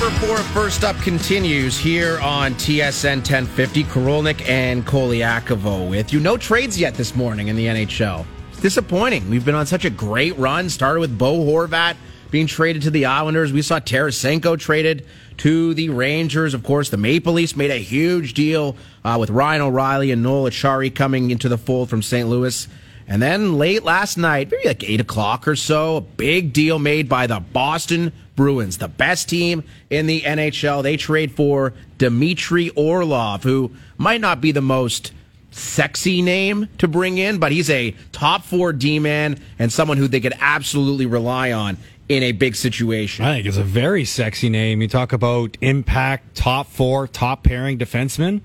Hour four First Up continues here on TSN 1050. Korolnik and Colaiacovo with you. No trades yet this morning in the NHL. It's disappointing. We've been on such a great run. Started with Bo Horvat being traded to the Islanders. We saw Tarasenko traded to the Rangers. Of course, the Maple Leafs made a huge deal uh, with Ryan O'Reilly and Noel Acciari coming into the fold from St. Louis. And then late last night, maybe like 8 o'clock or so, a big deal made by the Boston Bruins, the best team in the NHL. They trade for Dmitry Orlov, who might not be the most sexy name to bring in, but he's a top four D man and someone who they could absolutely rely on in a big situation. I think it's a very sexy name. You talk about impact, top four, top pairing defenseman.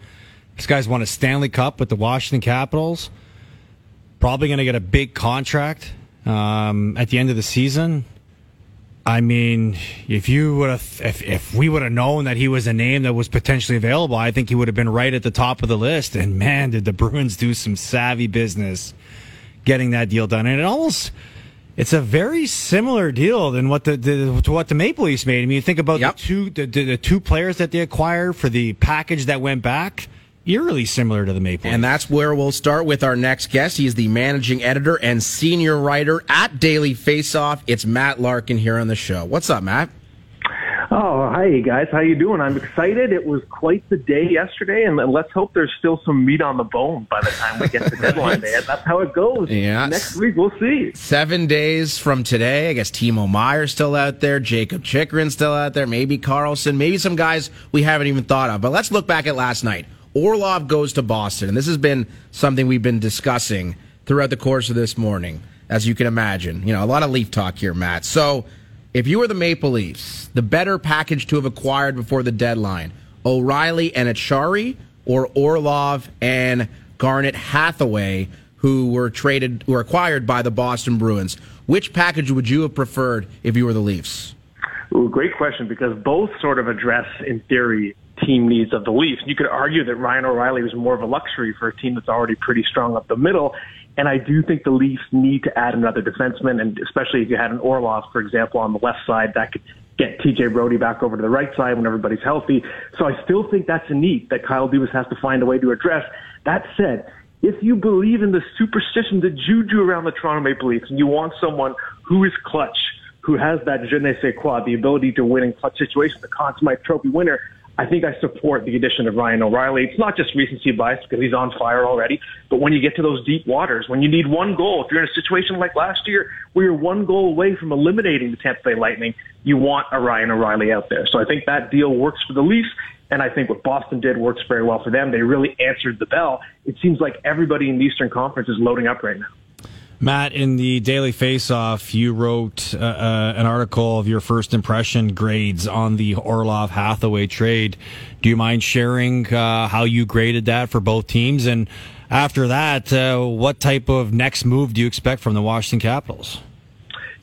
This guy's won a Stanley Cup with the Washington Capitals. Probably going to get a big contract um, at the end of the season. I mean, if you would have, if, if we would have known that he was a name that was potentially available, I think he would have been right at the top of the list. And man, did the Bruins do some savvy business getting that deal done. And it almost, it's a very similar deal than what the, the to what the Maple Leafs made. I mean, you think about yep. the two the, the, the two players that they acquired for the package that went back eerily similar to the Maple. And that's where we'll start with our next guest. He is the managing editor and senior writer at Daily Faceoff. It's Matt Larkin here on the show. What's up, Matt? Oh, hi guys. How you doing? I'm excited. It was quite the day yesterday, and let's hope there's still some meat on the bone by the time we get to deadline day. That's how it goes. Yeah. Next week we'll see. Seven days from today, I guess Timo Meier's still out there, Jakob Chychrun's still out there, maybe Carlson, maybe some guys we haven't even thought of. But let's look back at last night. Orlov goes to Boston, and this has been something we've been discussing throughout the course of this morning, as you can imagine. You know, a lot of Leaf talk here, Matt. So, if you were the Maple Leafs, the better package to have acquired before the deadline, O'Reilly and Acciari, or Orlov and Garnet Hathaway, who were traded, were acquired by the Boston Bruins. Which package would you have preferred if you were the Leafs? Ooh, great question because both sort of address, in theory, team needs of the Leafs. You could argue that Ryan O'Reilly was more of a luxury for a team that's already pretty strong up the middle. And I do think the Leafs need to add another defenseman, and especially if you had an Orlov, for example, on the left side, that could get TJ Brodie back over to the right side when everybody's healthy. So I still think that's a need that Kyle Dubas has to find a way to address. That said, if you believe in the superstition, the juju around the Toronto Maple Leafs, and you want someone who is clutch, who has that je ne sais quoi, the ability to win in clutch situations, the Conn Smythe Trophy winner, I think I support the addition of Ryan O'Reilly. It's not just recency bias because he's on fire already, but when you get to those deep waters, when you need one goal, if you're in a situation like last year where you're one goal away from eliminating the Tampa Bay Lightning, you want a Ryan O'Reilly out there. So I think that deal works for the Leafs. And I think what Boston did works very well for them. They really answered the bell. It seems like everybody in the Eastern Conference is loading up right now. Matt, in the Daily Faceoff, you wrote uh, uh, an article of your first impression grades on the Orlov Hathaway trade. Do you mind sharing uh, how you graded that for both teams? And after that, uh, what type of next move do you expect from the Washington Capitals?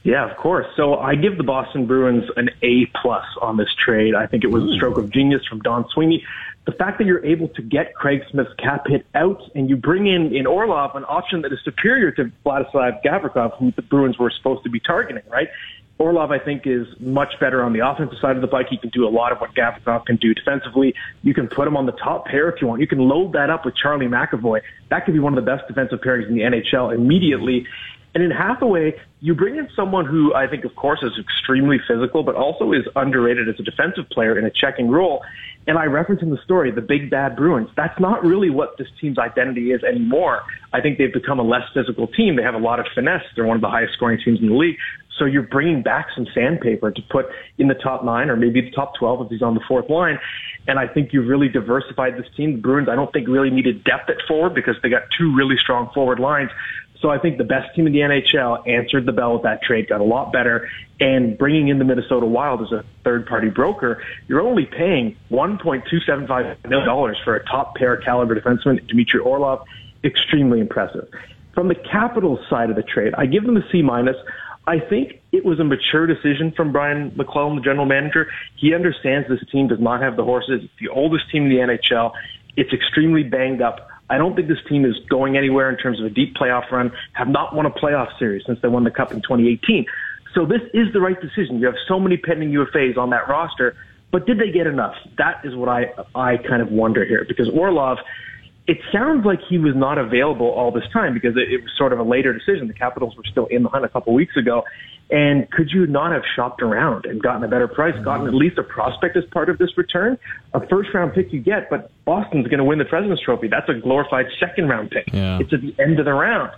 Yeah, of course. So I give the Boston Bruins an A plus on this trade. I think it was a stroke of genius from Don Sweeney the fact that you're able to get Craig Smith's cap hit out and you bring in in Orlov an option that is superior to Vladislav Gavrikov, who the Bruins were supposed to be targeting, right? Orlov, I think, is much better on the offensive side of the bike. He can do a lot of what Gavrikov can do defensively. You can put him on the top pair if you want. You can load that up with Charlie McAvoy. That could be one of the best defensive pairings in the NHL immediately. And in Hathaway, you bring in someone who I think, of course, is extremely physical, but also is underrated as a defensive player in a checking role. And I reference in the story the big bad Bruins. That's not really what this team's identity is anymore. I think they've become a less physical team. They have a lot of finesse. They're one of the highest scoring teams in the league. So you're bringing back some sandpaper to put in the top nine or maybe the top 12 if he's on the fourth line. And I think you've really diversified this team. The Bruins, I don't think really needed depth at forward because they got two really strong forward lines. So I think the best team in the NHL answered the bell with that trade, got a lot better. And bringing in the Minnesota Wild as a third party broker, you're only paying $1.275 million for a top pair caliber defenseman, Dmitry Orlov. Extremely impressive. From the Capitals side of the trade, I give them a C minus. I think it was a mature decision from Brian MacLellan, the general manager. He understands this team does not have the horses. It's the oldest team in the NHL. It's extremely banged up. I don't think this team is going anywhere in terms of a deep playoff run, have not won a playoff series since they won the cup in 2018. So this is the right decision. You have so many pending UFAs on that roster. But did they get enough? That is what I I kind of wonder here because Orlov it sounds like he was not available all this time because it, it was sort of a later decision. The Capitals were still in the hunt a couple weeks ago. And could you not have shopped around and gotten a better price, gotten at least a prospect as part of this return? A first round pick you get, but Boston's going to win the President's Trophy. That's a glorified second round pick. Yeah. It's at the end of the round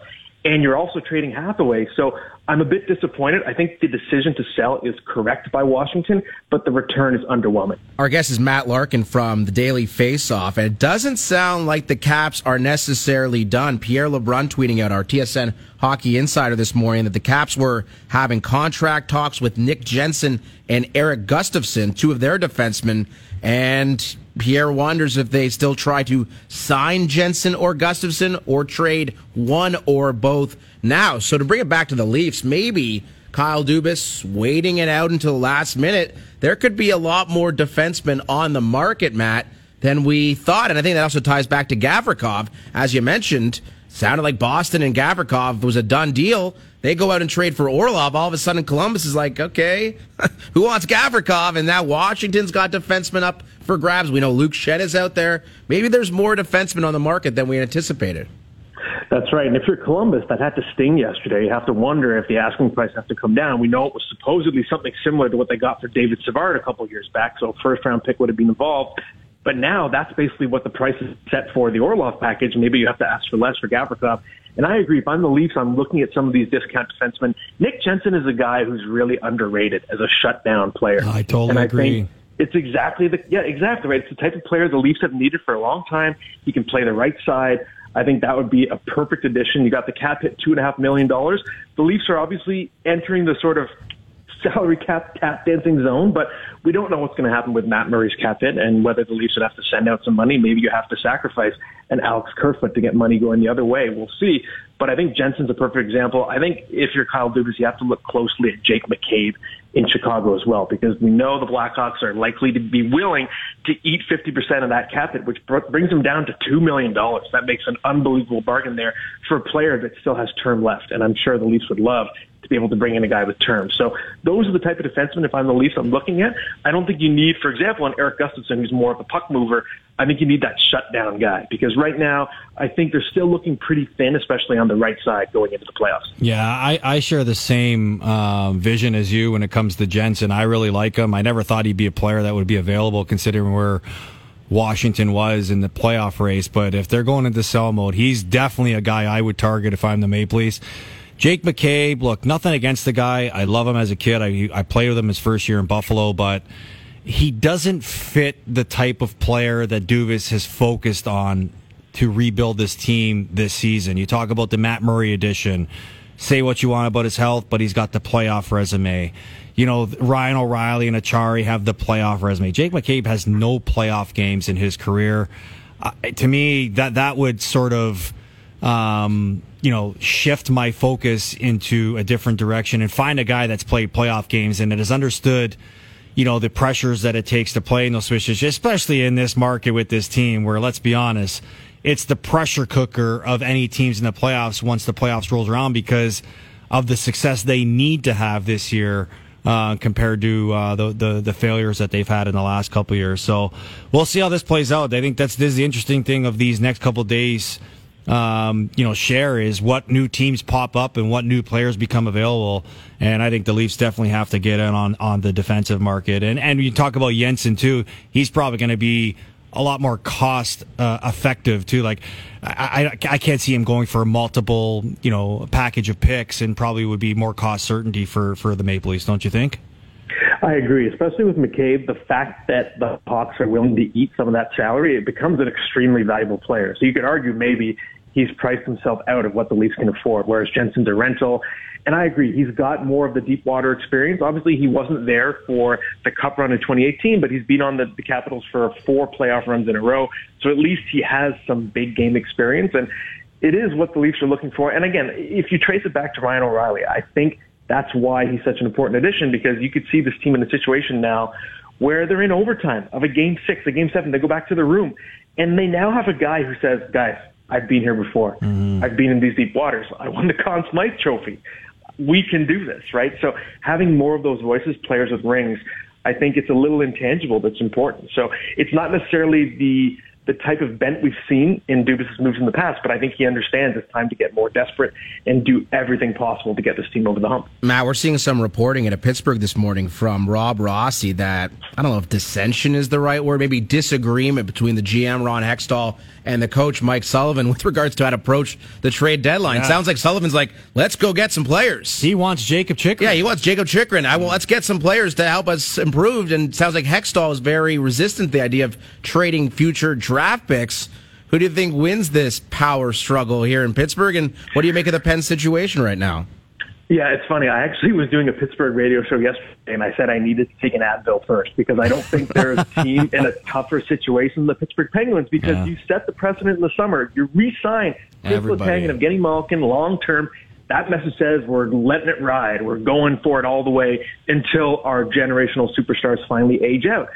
and you're also trading Hathaway. So I'm a bit disappointed. I think the decision to sell is correct by Washington, but the return is underwhelming. Our guest is Matt Larkin from the Daily Faceoff, and it doesn't sound like the Caps are necessarily done. Pierre LeBrun tweeting out our TSN Hockey Insider this morning that the Caps were having contract talks with Nick Jensen and Erik Gustafsson, two of their defensemen, and Pierre wonders if they still try to sign Jensen or Gustafsson or trade one or both now. So to bring it back to the Leafs, maybe Kyle Dubas waiting it out until the last minute. There could be a lot more defensemen on the market, Matt, than we thought. And I think that also ties back to Gavrikov. As you mentioned, sounded like Boston and Gavrikov was a done deal. They go out and trade for Orlov. All of a sudden, Columbus is like, okay, who wants Gavrikov? And now Washington's got defensemen up for grabs. We know Luke Schenn is out there. Maybe there's more defensemen on the market than we anticipated. That's right. And if you're Columbus, that had to sting yesterday. You have to wonder if the asking price has to come down. We know it was supposedly something similar to what they got for David Savard a couple years back, so first round pick would have been involved. But now that's basically what the price is set for the Orlov package. Maybe you have to ask for less for Gavrikov. And I agree. If I'm the Leafs, I'm looking at some of these discount defensemen. Nick Jensen is a guy who's really underrated as a shutdown player. I totally and I agree. Think it's exactly the yeah exactly right. It's the type of player the Leafs have needed for a long time. He can play the right side. I think that would be a perfect addition. You got the cap hit two and a half million dollars. The Leafs are obviously entering the sort of salary cap tap dancing zone, but we don't know what's going to happen with Matt Murray's cap hit and whether the Leafs would have to send out some money. Maybe you have to sacrifice an Alex Kerfoot to get money going the other way. We'll see. But I think Jensen's a perfect example. I think if you're Kyle Dubas, you have to look closely at Jake McCabe in Chicago as well, because we know the Blackhawks are likely to be willing to eat 50% of that cap hit, which brings them down to $2 million. That makes an unbelievable bargain there for a player that still has term left. And I'm sure the Leafs would love to be able to bring in a guy with term. So those are the type of defensemen, if I'm the Leafs, I'm looking at. I don't think you need, for example, an Erik Gustafsson who's more of a puck mover. I think you need that shutdown guy because right now I think they're still looking pretty thin, especially on the right side going into the playoffs. Yeah, I, I share the same uh, vision as you when it comes to Jensen. I really like him. I never thought he'd be a player that would be available considering where Washington was in the playoff race. But if they're going into sell mode, he's definitely a guy I would target if I'm the Maple Leafs. Jake McCabe, look, nothing against the guy. I love him as a kid. I, I played with him his first year in Buffalo, but he doesn't fit the type of player that Dubas has focused on to rebuild this team this season. You talk about the Matt Murray edition. Say what you want about his health, but he's got the playoff resume. You know, Ryan O'Reilly and Acciari have the playoff resume. Jake McCabe has no playoff games in his career. Uh, to me, that that would sort of um, you know, shift my focus into a different direction and find a guy that's played playoff games and that has understood, you know, the pressures that it takes to play in those switches, especially in this market with this team where, let's be honest, it's the pressure cooker of any teams in the playoffs once the playoffs rolls around because of the success they need to have this year. Uh, compared to uh, the, the, the failures that they've had in the last couple years, so we'll see how this plays out. I think that's this is the interesting thing of these next couple days um, you know, share is what new teams pop up and what new players become available. And I think the Leafs definitely have to get in on, on the defensive market. And, and you talk about Jensen too. He's probably going to be a lot more cost uh, effective too. Like I, I, I can't see him going for a multiple, you know, package of picks and probably would be more cost certainty for, for the Maple Leafs. Don't you think? I agree, especially with McCabe. The fact that the Hawks are willing to eat some of that salary, it becomes an extremely valuable player. So you could argue maybe he's priced himself out of what the Leafs can afford, whereas Jensen's a rental. And I agree, he's got more of the deep water experience. Obviously, he wasn't there for the Cup run in 2018, but he's been on the, the Capitals for four playoff runs in a row. So at least he has some big game experience, and it is what the Leafs are looking for. And again, if you trace it back to Ryan O'Reilly, I think that's why he's such an important addition because you could see this team in a situation now where they're in overtime of a game six, a game seven. They go back to the room, and they now have a guy who says, "Guys, I've been here before. Mm-hmm. I've been in these deep waters. I won the Conn Smythe Trophy. We can do this, right? So having more of those voices, players with rings, I think it's a little intangible that's important. So it's not necessarily the the type of bent we've seen in Dubas's moves in the past, but I think he understands it's time to get more desperate and do everything possible to get this team over the hump. Matt, we're seeing some reporting at Pittsburgh this morning from Rob Rossi that I don't know if dissension is the right word, maybe disagreement between the GM Ron Hextall and the coach Mike Sullivan with regards to how to approach the trade deadline. Yeah. Sounds like Sullivan's like, let's go get some players. He wants Jakob Chychrun. Yeah, he wants Jakob Chychrun. I will. Let's get some players to help us improve. And sounds like Hextall is very resistant to the idea of trading future draft picks. Who do you think wins this power struggle here in Pittsburgh? And what do you make of the Penn situation right now? Yeah, it's funny. I actually was doing a Pittsburgh radio show yesterday, and I said I needed to take an Advil first because I don't think there's a team in a tougher situation than the Pittsburgh Penguins because yeah. you set the precedent in the summer. You re-sign Chris Letang and Evgeny Malkin long term. That message says we're letting it ride. We're going for it all the way until our generational superstars finally age out.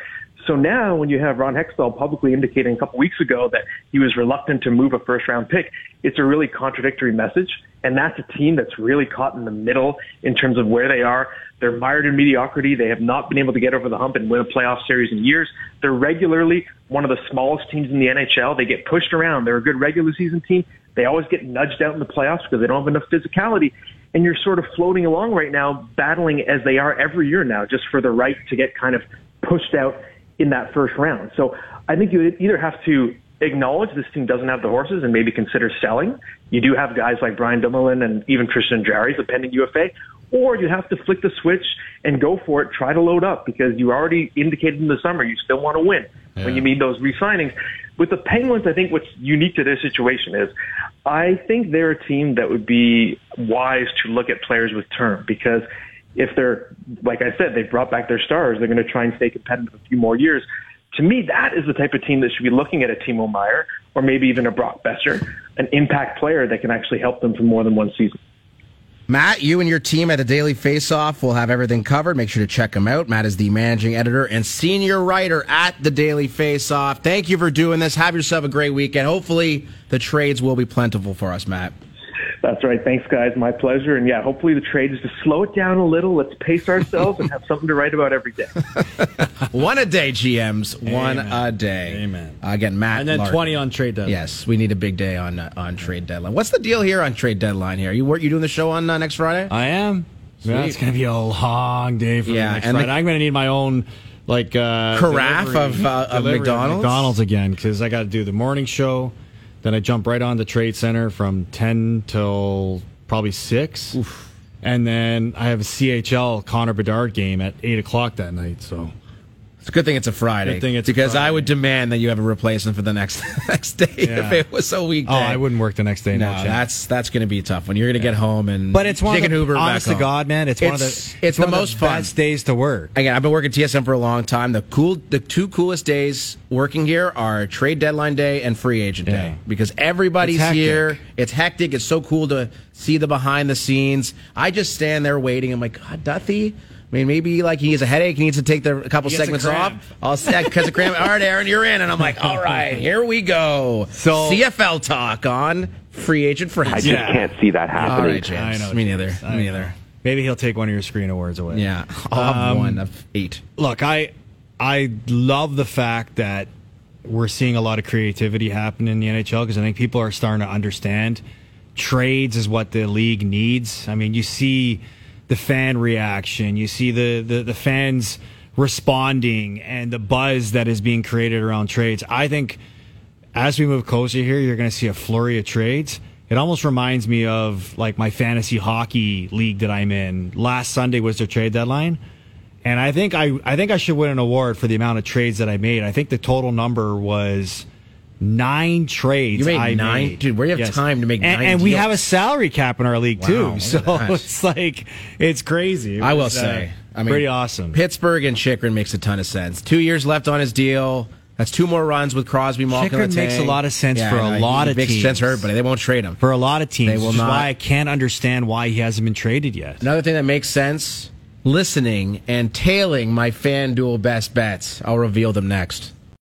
So now, when you have Ron Hextall publicly indicating a couple weeks ago that he was reluctant to move a first round pick, it's a really contradictory message. And that's a team that's really caught in the middle in terms of where they are. They're mired in mediocrity. They have not been able to get over the hump and win a playoff series in years. They're regularly one of the smallest teams in the NHL. They get pushed around. They're a good regular season team. They always get nudged out in the playoffs because they don't have enough physicality. And you're sort of floating along right now, battling as they are every year now, just for the right to get kind of pushed out in that first round. So I think you either have to acknowledge this team doesn't have the horses and maybe consider selling. You do have guys like Brian Dumoulin and even Tristan Jarry, a pending UFA, or you have to flick the switch and go for it, try to load up because you already indicated in the summer you still want to win yeah. when you need those re-signings. With the Penguins, I think what's unique to their situation is I think they're a team that would be wise to look at players with term because if they're, like I said, they've brought back their stars, they're going to try and stay competitive a few more years. To me, that is the type of team that should be looking at a Timo Meier or maybe even a Brock Boeser, an impact player that can actually help them for more than one season. Matt, you and your team at the Daily Faceoff will have everything covered. Make sure to check him out. Matt is the managing editor and senior writer at the Daily Faceoff. Thank you for doing this. Have yourself a great weekend. Hopefully, the trades will be plentiful for us, Matt. That's right. Thanks, guys. My pleasure. And yeah, hopefully the trade is to slow it down a little. Let's pace ourselves and have something to write about every day. one a day, GMs. One Amen. a day. Amen. Uh, again, Matt. And then Larkin. 20 on trade deadline. Yes, we need a big day on uh, on trade deadline. What's the deal here on trade deadline here? You work, you doing the show on uh, next Friday? I am. Yeah, it's going to be a long day for yeah, me next and Friday. The, I'm going to need my own like uh, carafe of, uh, of McDonald's. McDonald's again because I got to do the morning show. Then I jump right on the trade center from 10 till probably 6. Oof. And then I have a CHL Connor Bedard game at 8 o'clock that night. So it's a good thing it's a Friday. Good thing it's because I would demand that you have a replacement for the next next day yeah. if it was a weekday. Oh, I wouldn't work the next day. No, that's that's going to be tough when you're going to yeah. get home and. But it's one of the, Uber honest to God, man. It's, it's, one of the it's, it's the most the fun best days to work. Again, I've been working TSN for a long time. The cool, the two coolest days working here are trade deadline day and free agent yeah. day because everybody's it's here. It's hectic. It's so cool to see the behind the scenes. I just stand there waiting. I'm like, God, Duthie I mean, maybe like he has a headache, he needs to take the, a couple segments off. I'll say because of cramp. All right, Aaron, you're in, and I'm like, all right, here we go. So CFL talk on free agent friends. I just yeah. can't see that happening. All right, James. I know, Me neither. Me neither. Maybe he'll take one of your screen awards away. Yeah, I'll have um, one of eight. Look, I I love the fact that we're seeing a lot of creativity happen in the NHL because I think people are starting to understand trades is what the league needs. I mean, you see the fan reaction, you see the, the, the fans responding and the buzz that is being created around trades. I think as we move closer here, you're going to see a flurry of trades. It almost reminds me of like my fantasy hockey league that I'm in. Last Sunday was their trade deadline. And I think I, I think I should win an award for the amount of trades that I made. I think the total number was nine trades. You made I nine, made. dude. We have yes. time to make and, nine. And we have a salary cap in our league wow, too, so it's like it's crazy. It I will uh, say, I mean, pretty awesome. Pittsburgh and Chychrun makes a ton of sense. Two years left on his deal. That's two more runs with Crosby, Malkin, Chychrun makes a lot of sense yeah, for a lot of makes teams. sense for everybody. They won't trade him for a lot of teams. They will not. Why I can't understand why he hasn't been traded yet. Another thing that makes sense: listening and tailing my FanDuel best bets. I'll reveal them next.